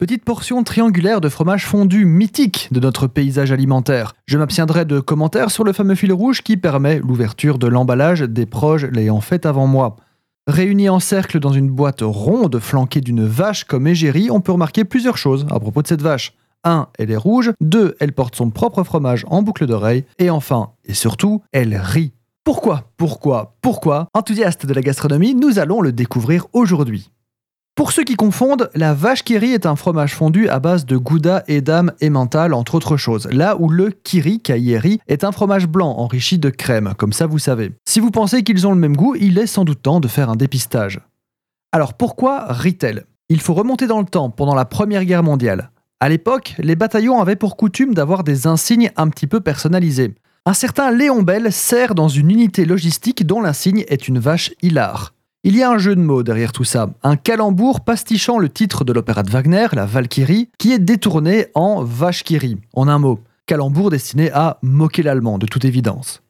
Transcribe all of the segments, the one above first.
Petite portion triangulaire de fromage fondu mythique de notre paysage alimentaire. Je m'abstiendrai de commentaires sur le fameux fil rouge qui permet l'ouverture de l'emballage des proches l'ayant fait avant moi. Réunis en cercle dans une boîte ronde flanquée d'une vache comme égérie, on peut remarquer plusieurs choses à propos de cette vache. 1. Elle est rouge. 2. Elle porte son propre fromage en boucle d'oreille. Et enfin, et surtout, elle rit. Pourquoi Pourquoi Pourquoi? Enthousiaste de la gastronomie, nous allons le découvrir aujourd'hui. Pour ceux qui confondent, la vache qui rit est un fromage fondu à base de gouda, edam et mental, entre autres choses. Là où le kiri, kaïeri, est un fromage blanc enrichi de crème, comme ça vous savez. Si vous pensez qu'ils ont le même goût, il est sans doute temps de faire un dépistage. Alors pourquoi rit-elle? Il faut remonter dans le temps, pendant la Première Guerre mondiale. À l'époque, les bataillons avaient pour coutume d'avoir des insignes un petit peu personnalisés. Un certain Léon Bell sert dans une unité logistique dont l'insigne est une vache hilar. Il y a un jeu de mots derrière tout ça, un calembour pastichant le titre de l'opéra de Wagner, la Valkyrie, qui est détourné en Vachkiri, en un mot. Calembour destiné à moquer l'allemand, de toute évidence.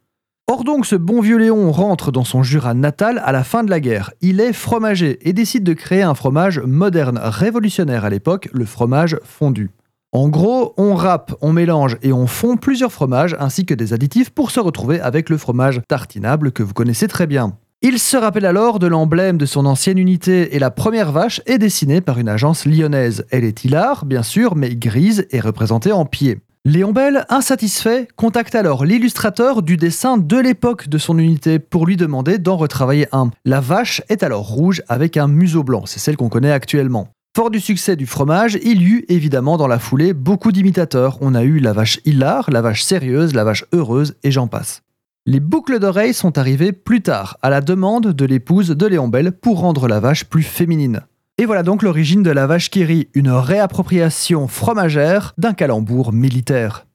Or donc, ce bon vieux Léon rentre dans son Jura natal à la fin de la guerre. Il est fromager et décide de créer un fromage moderne, révolutionnaire à l'époque, le fromage fondu. En gros, on râpe, on mélange et on fond plusieurs fromages ainsi que des additifs pour se retrouver avec le fromage tartinable que vous connaissez très bien. Il se rappelle alors de l'emblème de son ancienne unité et la première vache est dessinée par une agence lyonnaise. Elle est hilar, bien sûr, mais grise et représentée en pied. Léon Bell, insatisfait, contacte alors l'illustrateur du dessin de l'époque de son unité pour lui demander d'en retravailler un. La vache est alors rouge avec un museau blanc, c'est celle qu'on connaît actuellement. Fort du succès du fromage, il y eut évidemment dans la foulée beaucoup d'imitateurs. On a eu la vache hilar, la vache sérieuse, la vache heureuse et j'en passe. Les boucles d'oreilles sont arrivées plus tard, à la demande de l'épouse de Léon Bell pour rendre la vache plus féminine. Et voilà donc l'origine de la vache qui rit, une réappropriation fromagère d'un calembour militaire.